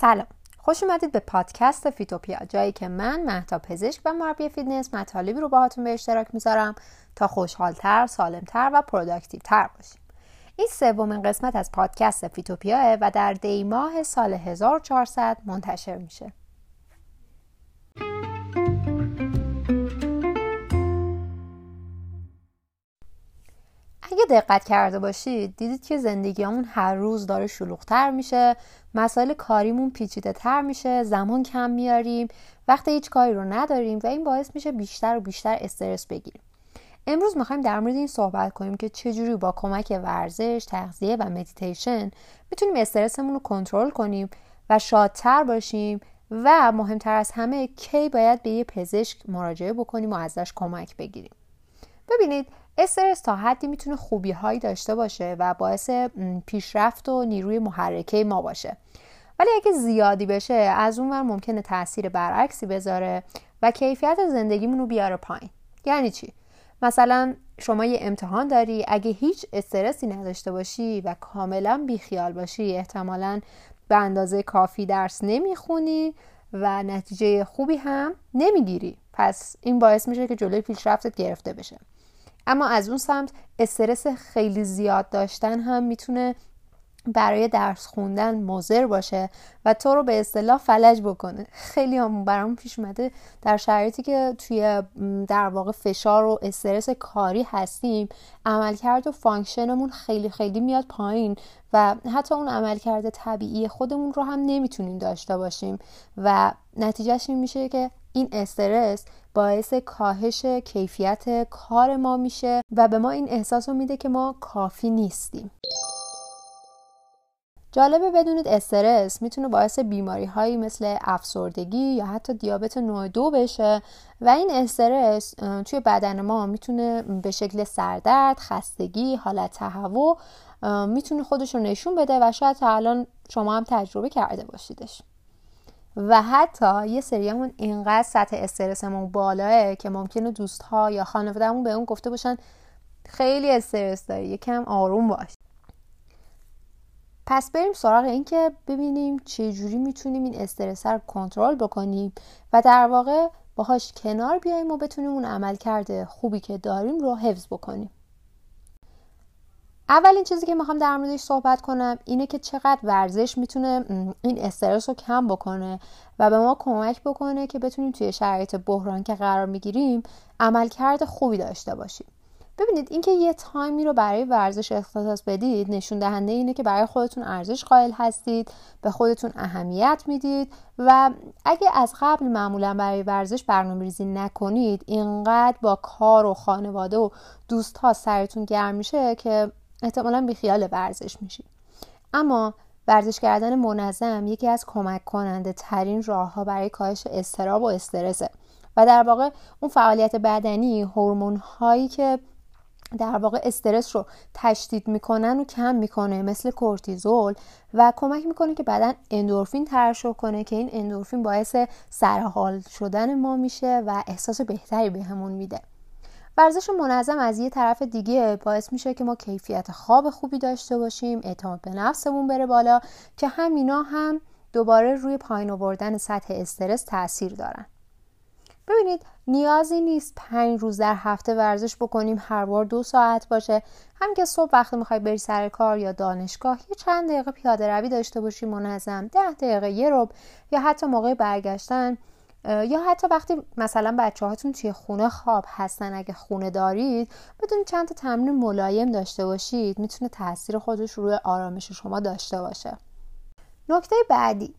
سلام. خوش اومدید به پادکست فیتوپیا جایی که من مهتا پزشک و مربی فیتنس مطالبی رو باهاتون به اشتراک می‌ذارم تا خوشحالتر سالمتر و productive تر باشیم. این سومین قسمت از پادکست فیتوپیاه و در دیماه سال 1400 منتشر میشه. اگه دقت کرده باشید دیدید که زندگیمون هر روز داره شلوغتر میشه مسائل کاریمون پیچیده تر میشه زمان کم میاریم وقت هیچ کاری رو نداریم و این باعث میشه بیشتر و بیشتر استرس بگیریم. امروز می‌خوایم در مورد این صحبت کنیم که چجوری با کمک ورزش، تغذیه و مدیتیشن می‌تونیم استرسمون رو کنترل کنیم و شادتر باشیم و مهمتر از همه کی باید به یه پزشک مراجعه بکنیم و ازش کمک بگیریم. ببینید استرس تا حدی می‌تونه خوبی هایی داشته باشه و باعث پیشرفت و نیروی محرکه ما باشه. ولی اگه زیادی بشه از اون ور ممکنه تاثیر برعکسی بذاره و کیفیت زندگیمون رو بیاره پایین. یعنی چی؟ مثلا شما یه امتحان داری اگه هیچ استرسی نداشته باشی و کاملا بیخیال باشی احتمالا به اندازه کافی درس نمی‌خونی و نتیجه خوبی هم نمی‌گیری. پس این باعث میشه که جلوی پیشرفتت گرفته بشه. اما از اون سمت استرس خیلی زیاد داشتن هم می‌تونه برای درس خوندن مضر باشه و تو رو به اصطلاح فلج بکنه. خیلی هم برام پیش اومده در شرایطی که توی در واقع فشار و استرس کاری هستیم عملکرد و function مون خیلی خیلی میاد پایین و حتی اون عملکرد طبیعی خودمون رو هم نمی‌تونیم داشته باشیم و نتیجهش این میشه که این استرس باعث کاهش کیفیت کار ما میشه و به ما این احساس رو میده که ما کافی نیستیم. جالبه بدونید استرس می‌تونه باعث بیماری هایی مثل افسردگی یا حتی دیابت نوع دو بشه و این استرس توی بدن ما می‌تونه به شکل سردرد، خستگی، حالت تهوع می‌تونه خودش رو نشون بده و شاید تا الان شما هم تجربه کرده باشیدش. و حتی یه سریمون اینقدر سطح استرسمون بالاه که ممکنه دوست ها یا خانوادهمون به اون گفته باشن خیلی استرس داری یکم آروم باش. پس بریم سراغ این که ببینیم چه جوری می‌تونیم این استرس رو کنترل بکنیم و در واقع باهاش کنار بیایم و بتونیم اون عمل کرده خوبی که داریم رو حفظ بکنیم. اولین چیزی که می‌خوام در موردش صحبت کنم اینه که چقدر ورزش می‌تونه این استرس رو کم بکنه و به ما کمک بکنه که بتونیم توی شرایط بحران که قرار می‌گیریم عملکرد خوبی داشته باشیم. ببینید اینکه یه تایمی رو برای ورزش اختصاص بدید نشون دهنده اینه که برای خودتون ارزش قائل هستید به خودتون اهمیت می‌دید و اگه از قبل معمولا برای ورزش برنامه ریزی نکنید اینقدر با کار و خانواده و دوست ها سرتون گرم میشه که احتمالا بیخیال ورزش میشید اما ورزش کردن منظم یکی از کمک کننده ترین راه ها برای کاهش استراب و استرسه. و در واقع اون فعالیت بدنی هورمون هایی که در واقع استرس رو تشدید می‌کنن و کم می‌کنه مثل کورتیزول و کمک می‌کنه که بدن اندورفین ترشح کنه که این اندورفین باعث سرحال شدن ما میشه و احساس بهتری بهمون به میده. ورزش منظم از یه طرف دیگه باعث میشه که ما کیفیت خواب خوبی داشته باشیم اعتماد به نفسمون بره بالا که همینا هم دوباره روی پایین آوردن سطح استرس تاثیر دارن. ببینید نیازی نیست پنج روز در هفته ورزش بکنیم هر بار دو ساعت باشه. هم که صبح وقتی می‌خوای بری سر کار یا دانشگاه یه چند دقیقه پیاده روی داشته باشی منظم ده دقیقه یه رب یا حتی موقع برگشتن یا حتی وقتی مثلا بچه هاتون توی خونه خواب هستن اگه خونه دارید بدون چند تا تمرین ملایم داشته باشید می‌تونه تاثیر خودش روی آرامش شما داشته باشه. نکته بعدی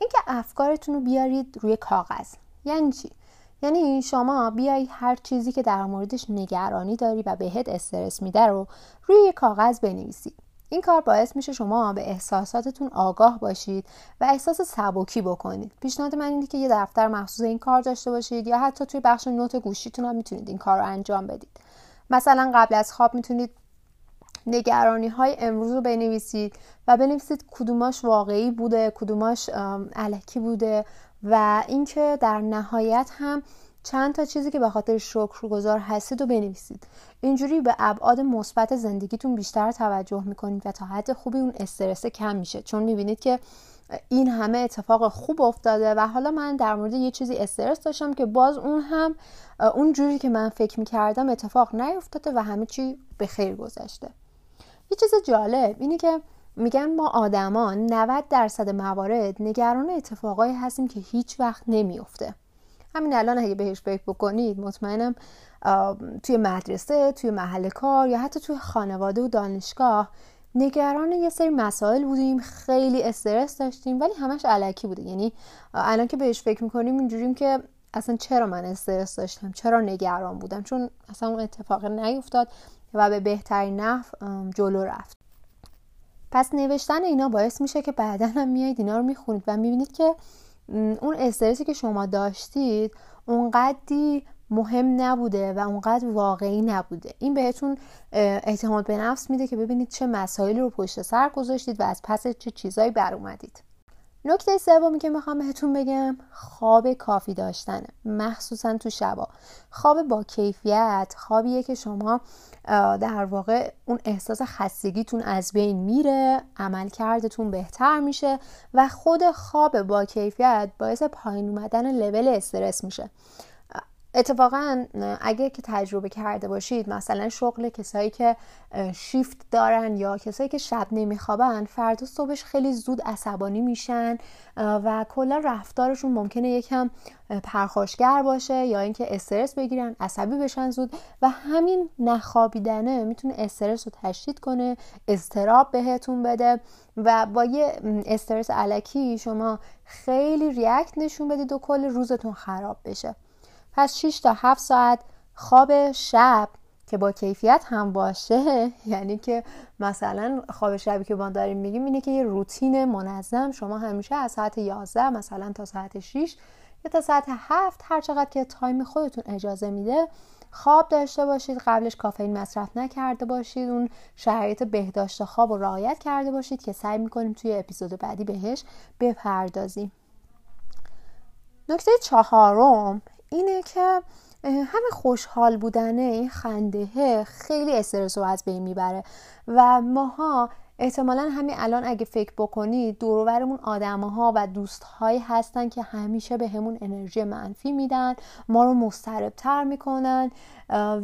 اینکه افکارتون رو بیارید روی کاغذ. یعنی چی؟ یعنی شما بیای هر چیزی که در موردش نگرانی داری و بهت استرس میده رو روی کاغذ بنویسید این کار باعث میشه شما به احساساتتون آگاه باشید و احساس سبکی بکنید. پیشنهاد من اینه که یه دفتر مخصوص این کار داشته باشید یا حتی توی بخش نوت گوشیتون هم می‌تونید این کار رو انجام بدید. مثلا قبل از خواب می‌تونید نگرانی های امروز رو بنویسید و بنویسید کدوماش واقعی بوده کدوماش علکی بوده و اینکه در نهایت هم چند تا چیزی که به خاطر شکرگزار هستید و بنویسید. اینجوری به ابعاد مثبت زندگیتون بیشتر توجه می‌کنید و تا حد خوبی اون استرس کم میشه. چون می‌بینید که این همه اتفاق خوب افتاده و حالا من در مورد یه چیزی استرس داشتم که باز اون هم اون جوری که من فکر می‌کردم اتفاق نیفتاده و همه چی به خیر گذشته. یه چیز جالب اینه که میگن ما آدمان 90 درصد موارد نگران اتفاقایی هستیم که هیچ وقت نمیفته همین الان اگه بهش فکر بکنید مطمئنم توی مدرسه توی محل کار یا حتی توی خانواده و دانشگاه نگران یه سری مسائل بودیم خیلی استرس داشتیم ولی همش علکی بوده. یعنی الان که بهش فکر می‌کنیم اینجوریم که اصلا چرا من استرس داشتم؟ چرا نگران بودم؟ چون اصلا اون اتفاق نیفتاد و به بهترین نحو جلو رفت. پس نوشتن اینا باعث میشه که بعدا هم میایید اینا رو می‌خونید و می‌بینید که اون استرسی که شما داشتید اونقدی مهم نبوده و اونقدر واقعی نبوده. این بهتون اعتماد به نفس میده که ببینید چه مسائلی رو پشت سر گذاشتید و از پس چه چیزایی بر اومدید. نکته سومی که می‌خوام بهتون بگم خواب کافی داشتنه. مخصوصا تو شبا. خواب با کیفیت خوابیه که شما در واقع اون احساس خستگیتون از بین میره عملکردتون بهتر میشه و خود خواب با کیفیت باعث پایین اومدن لول استرس میشه. اتفاقا اگه که تجربه کرده باشید مثلا شغل کسایی که شیفت دارن یا کسایی که شب نمیخوابن فردا صبحش خیلی زود عصبانی میشن و کلا رفتارشون ممکنه یکم پرخاشگر باشه یا اینکه استرس بگیرن عصبی بشن زود و همین نخوابیدنه می‌تونه استرس رو تشدید کنه استراب بهتون بده و با یه استرس علکی شما خیلی ریاکت نشون بدید و کل روزتون خراب بشه. پس 6 تا 7 ساعت خواب شب که با کیفیت هم باشه یعنی که مثلا خواب شبی که ما داریم میگیم اینه که یه روتین منظم. شما همیشه از ساعت 11 مثلا تا ساعت 6 یا تا ساعت 7 هر چقدر که تایم خودتون اجازه میده خواب داشته باشید. قبلش کافئین مصرف نکرده باشید. اون شرایط بهداشت خواب رو رعایت کرده باشید که سعی می‌کنیم توی اپیزود بعدی بهش بپردازیم. نکته چهارم اینه که همه خوشحال بودنه این خنده خیلی استرس رو از بین می‌بره و ماها احتمالا همین الان اگه فکر بکنید دورورمون آدم ها و دوست هایی هستن که همیشه به همون انرژی منفی میدن ما رو مستربتر می‌کنن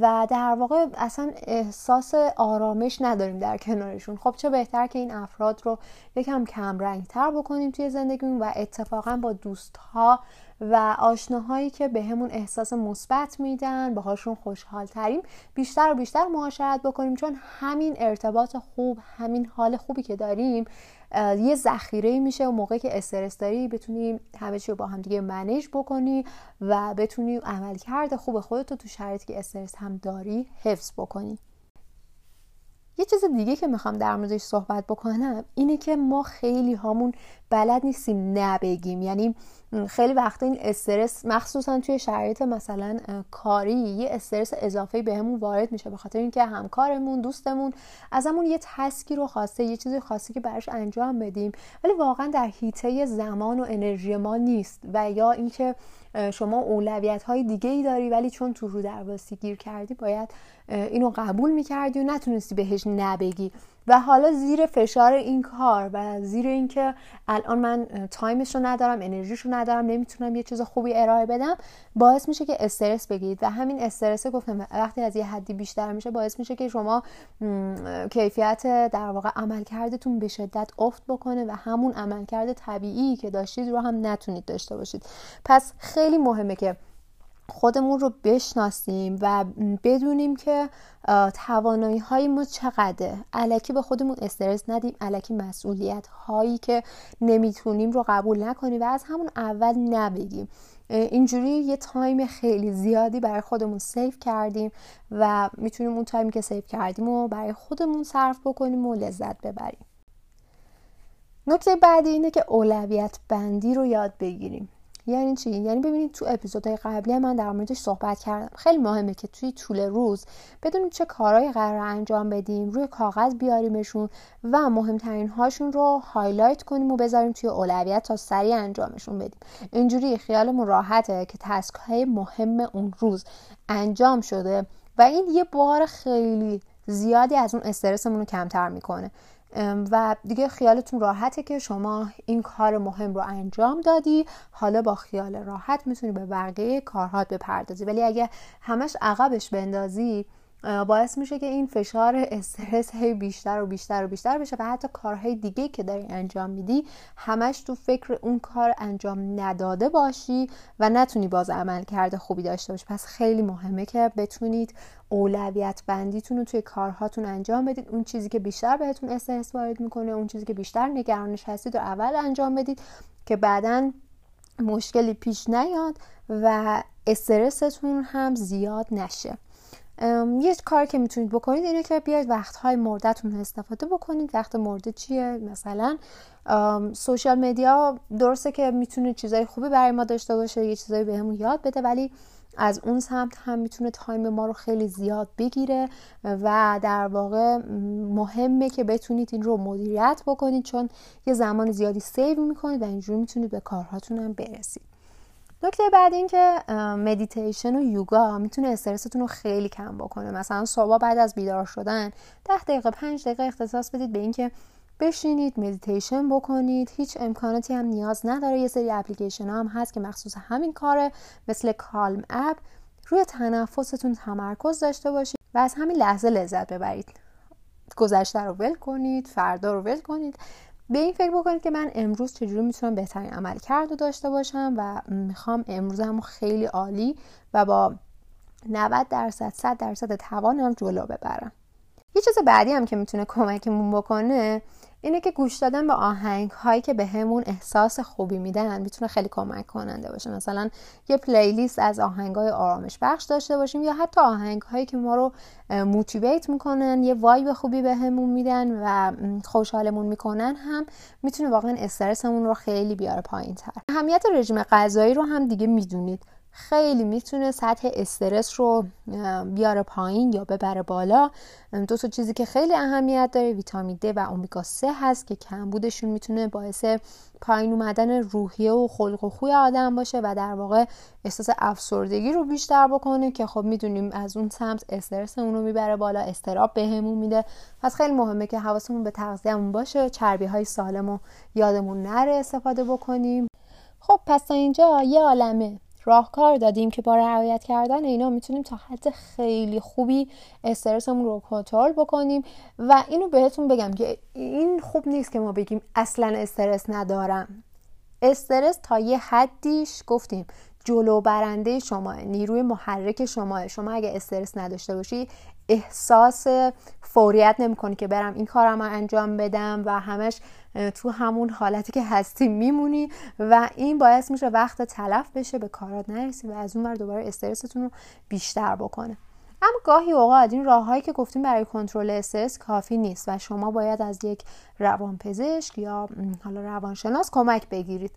و در واقع اصلا احساس آرامش نداریم در کنارشون. خب چه بهتر که این افراد رو یکم کم رنگ تر بکنیم توی زندگیمون و اتفاقا با دوست ها و آشناهایی که به همون احساس مثبت میدن باهاشون خوشحال تریم بیشتر و بیشتر معاشرت بکنیم چون همین ارتباط خوب همین حال خوبی که داریم یه ذخیره میشه و موقعی که استرس داری بتونیم همه چی رو با هم دیگه منیج بکنی و بتونی عملکرد خوب خودت رو تو شرایطی که استرس هم داری حفظ بکنی. یه چیز دیگه که می‌خوام در موردش صحبت بکنم اینه که ما خیلی هامون بلد نیستیم نبگیم. یعنی خیلی وقتا این استرس مخصوصا توی شرایط مثلا کاری یه استرس اضافه بهمون وارد میشه به خاطر اینکه همکارمون دوستمون ازمون یه تسکی رو خواسته یه چیزی خواسته که براش انجام بدیم. ولی واقعا در حیطه زمان و انرژی ما نیست. و یا اینکه شما اولویت های دیگه ای داری ولی چون تو رو درواسی گیر کردی باید اینو قبول می‌کردی و نتونستی بهش نه بگی. و حالا زیر فشار این کار و زیر اینکه الان من time ش رو ندارم انرژیش رو ندارم نمی‌تونم یه چیز خوبی ارائه بدم باعث میشه که استرس بگیرید. و همین استرس گفتم وقتی از یه حدی بیشتر میشه باعث میشه که شما کیفیت در واقع عملکردتون به شدت افت بکنه و همون عملکرد طبیعی که داشتید رو هم نتونید داشته باشید. پس خیلی مهمه که خودمون رو بشناسیم و بدونیم که توانایی های ما چقدره. الکی به خودمون استرس ندیم الکی مسئولیت هایی که نمی‌تونیم رو قبول نکنیم و از همون اول نه بگیم. اینجوری یه time خیلی زیادی برای خودمون save کردیم و می‌تونیم اون time ی که save کردیم و برای خودمون صرف بکنیم و لذت ببریم. نکته بعدی اینه که اولویت بندی رو یاد بگیریم. یعنی چی؟ یعنی ببینید تو اپیزودهای قبلی من در موردش صحبت کردم. خیلی مهمه که توی طول روز بدونیم چه کارهایی قراره انجام بدیم روی کاغذ بیاریمشون و مهمترین هاشون رو highlight کنیم و بذاریم توی اولویت تا سریع انجامشون بدیم. اینجوری خیالمون راحته که task های مهم اون روز انجام شده و این یه بار خیلی زیادی از اون استرسمون رو کمتر می‌کنه. و دیگه خیالتون راحته که شما این کار مهم رو انجام دادی. حالا با خیال راحت می‌تونی به بقیه کارهات بپردازی. ولی اگه همش عقبش بندازی باعث میشه که این فشار استرس هی بیشتر و بیشتر و بیشتر بشه و حتی کارهای دیگه که داری انجام میدی همش تو فکر اون کار انجام نداده باشی و نتونی باز عمل کرده خوبی داشته باشی. پس خیلی مهمه که بتونید اولویت بندیتون رو توی کارهاتون انجام بدید. اون چیزی که بیشتر بهتون استرس وارد می‌کنه اون چیزی که بیشتر نگرانش هستید رو اول انجام بدید که بعدا مشکلی پیش نیاد و استرستون هم زیاد نشه. یه کار که می‌تونید بکنید اینه که بیاید وقتهای مردتون رو استفاده بکنید. وقت مرده چیه؟ مثلا social media درسته که می‌تونه چیزای خوبی برای ما داشته باشه یه چیزایی بهمون یاد بده ولی از اون سمت هم می‌تونه time ما رو خیلی زیاد بگیره و در واقع مهمه که بتونید این رو مدیریت بکنید چون یه زمان زیادی save می‌کنید و اینجوری می‌تونید به کارهاتون هم برسید. نکته بعد این که مدیتیشن و یوگا می‌تونه استرستون رو خیلی کم بکنه. مثلا صبح بعد از بیدار شدن ده دقیقه پنج دقیقه اختصاص بدید به اینکه بشینید مدیتیشن بکنید. هیچ امکاناتی هم نیاز نداره. یه سری اپلیکیشن هم هست که مخصوص همین کاره مثل Calm app. روی تنفستون تمرکز داشته باشید و از همین لحظه لذت ببرید. گذشته رو ول کنید فردا رو ول کنید. به این فکر بکنید که من امروز چجوری می‌تونم بهترین عمل کرد داشته باشم و می‌خوام امروز هم خیلی عالی و با 90 درصد 100 درصد توانم جلو ببرم. یه چیز بعدی هم که می‌تونه کمکمون بکنه اینه که گوش دادن به آهنگ هایی که به همون احساس خوبی میدن می‌تونه خیلی کمک کننده باشه. مثلا یه پلیلیست از آهنگ های آرامش بخش داشته باشیم یا حتی آهنگ هایی که ما رو موتیویت می‌کنن یه وایب خوبی به همون میدن و خوشحالمون می‌کنن هم می‌تونه واقعا استرسمون رو خیلی بیاره پایین تر اهمیت رژیم غذایی رو هم دیگه می‌دونید. خیلی می‌تونه سطح استرس رو بیاره پایین یا ببره بالا. دو تا چیزی که خیلی اهمیت داره ویتامین د و اومیگا 3 هست که کمبودشون می‌تونه باعث پایین اومدن روحیه و خلق و خوی آدم باشه و در واقع احساس افسردگی رو بیشتر بکنه که خب می‌دونیم از اون سمت استرس اون رو می‌بره بالا استراب بهمون میده. پس خیلی مهمه که حواسمون به تغذیه‌مون باشه چربی های سالم و یادمون نره استفاده بکنیم. خب پس تا اینجا یه عالمه. راهکار دادیم که با رعایت کردن اینا می‌تونیم تا حد خیلی خوبی استرسمون رو کنترل بکنیم. و اینو بهتون بگم که این خوب نیست که ما بگیم اصلا استرس ندارم. استرس تا یه حدیش گفتیم جلو برنده شما نیروی محرک شما شما اگه استرس نداشته باشی احساس فوریت نمی‌کنی که برم این کارم انجام بدم و همش تو همون حالتی که هستی میمونی و این باعث میشه وقت تلف بشه به کارات نرسی و از اون ور دوباره استرستون رو بیشتر بکنه. اما گاهی اوقات این راههایی که گفتیم برای کنترل استرس کافی نیست و شما باید از یک روانپزشک یا حالا روانشناس کمک بگیرید.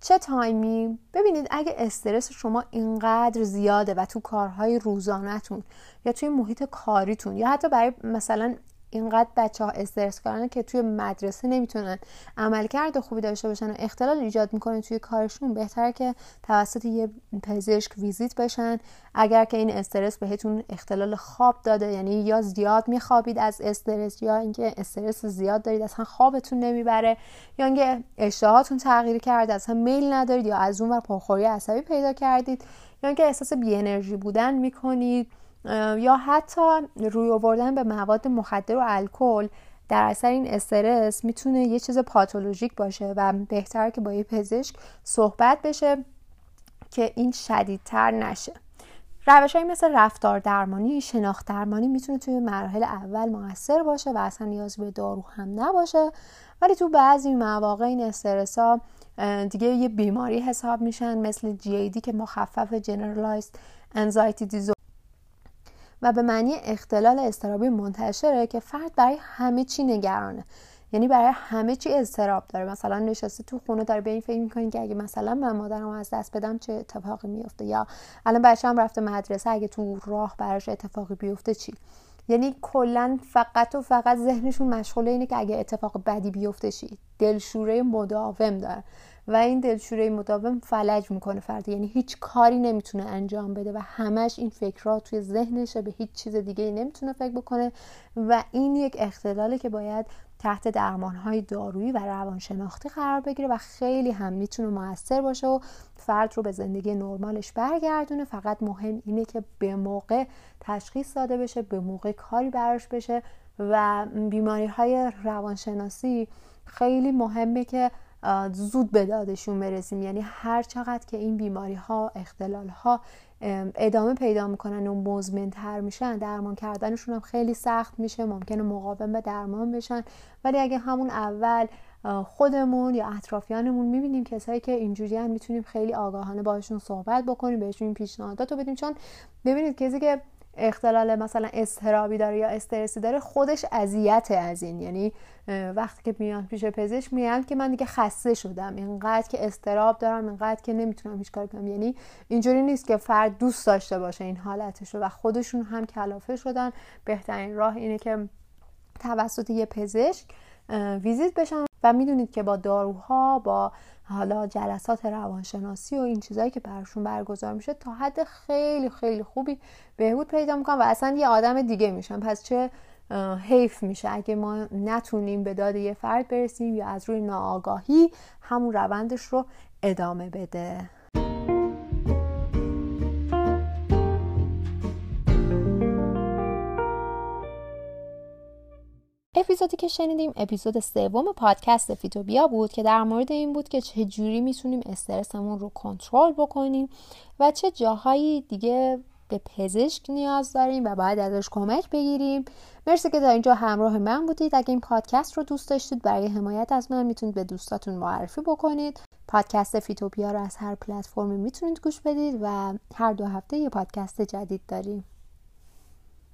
چه تایمی ببینید اگه استرس شما اینقدر زیاده و تو کارهای روزانهتون یا توی محیط کاریتون یا حتی برای مثلا اینقدر بچه ها استرس کارن که توی مدرسه نمی‌تونن عملکرد خوبی داشته باشن و اختلال ایجاد می‌کنن توی کارشون بهتر که توسط یه پزشک ویزیت بشن. اگر که این استرس بهتون اختلال خواب داده یعنی یا زیاد میخوابید از استرس یا اینکه استرس زیاد دارید اصلا خوابتون نمی‌بره یا اینکه اشتهاتون تغییر کرده اصلا میل ندارید یا از اون ور پرخوری عصبی پیدا کردید یا اینکه احساس بی انرژی بودن می‌کنید. یا حتی روی آوردن به مواد مخدر و الکل در اثر این استرس می‌تونه یه چیز پاتولوژیک باشه و بهتر که با یه پزشک صحبت بشه که این شدیدتر نشه. روش های مثل رفتار درمانی شناخت درمانی می‌تونه توی مراحل اول موثر باشه و اصلا نیاز به دارو هم نباشه. ولی تو بعضی مواقع این استرس ها دیگه یه بیماری حساب میشن مثل GAD که مخفف Generalized Anxiety و به معنی اختلال استرابی منتشره که فرد برای همه چی نگرانه. یعنی برای همه چی استراب داره. مثلا نشسته تو خونه داره به این فکر می‌کنی که اگه مثلا من مادرم از دست بدم چه اتفاقی میفته یا الان بچه‌م رفته مدرسه اگه تو راه براش اتفاقی بیفته چی؟ یعنی کلا فقط و فقط ذهنشون مشغوله اینه که اگه اتفاق بدی بیفته چی؟ دلشوره مداوم داره. و این دلشوره مداوم فلج می‌کنه فرد. یعنی هیچ کاری نمی‌تونه انجام بده و همش این فکرها توی ذهنشه به هیچ چیز دیگه نمی‌تونه فکر بکنه و این یک اختلاله که باید تحت درمان های دارویی و روانشناختی قرار بگیره و خیلی هم می‌تونه موثر باشه و فرد رو به زندگی نرمالش برگردونه. فقط مهم اینه که به موقع تشخیص داده بشه به موقع کاری براش بشه و بیماری های روانشناسی خیلی مهمه که زود به دادشون برسیم. یعنی هر چقدر که این بیماری ها اختلال ها ادامه پیدا می‌کنن و مزمن تر میشن درمان کردنشون هم خیلی سخت میشه. ممکنه مقاوم به درمان بشن. ولی اگه همون اول خودمون یا اطرافیانمون می‌بینیم کسایی که اینجوری هم می‌تونیم خیلی آگاهانه باشون صحبت بکنیم بهشون این پیشنهادات رو بدیم. چون ببینید کسی که اختلال مثلا استرابی داره یا استرسی داره خودش اذیت از این. یعنی وقتی که میان پیش پزشک میگن که من دیگه خسته شدم اینقدر که استراب دارم اینقدر که نمی‌تونم هیچ کاری کنم. یعنی اینجوری نیست که فرد دوست داشته باشه این حالتش رو و خودشون هم کلافه شدن. بهترین راه اینه که توسط یه پزشک ویزیت بشن. و می‌دونید که با داروها با حالا جلسات روانشناسی و این چیزهایی که براشون برگزار میشه تا حد خیلی خیلی خوبی بهبود پیدا می‌کنن و اصلا یه آدم دیگه میشن. پس چه حیف میشه؟ اگه ما نتونیم به داد یه فرد برسیم یا از روی ناآگاهی همون روندش رو ادامه بده. اپیزودی که شنیدیم اپیزود سوم پادکست فیتوبیا بود که در مورد این بود که چه جوری می‌تونیم استرسمون رو کنترل بکنیم و چه جاهایی دیگه به پزشک نیاز داریم و باید ازش کمک بگیریم. مرسی که تا اینجا همراه من بودید. اگه این پادکست رو دوست داشتید برای حمایت از من می‌تونید به دوستاتون معرفی بکنید. پادکست فیتوپیا رو از هر پلتفرمی می‌تونید گوش بدید و هر دو هفته یه پادکست جدید داریم.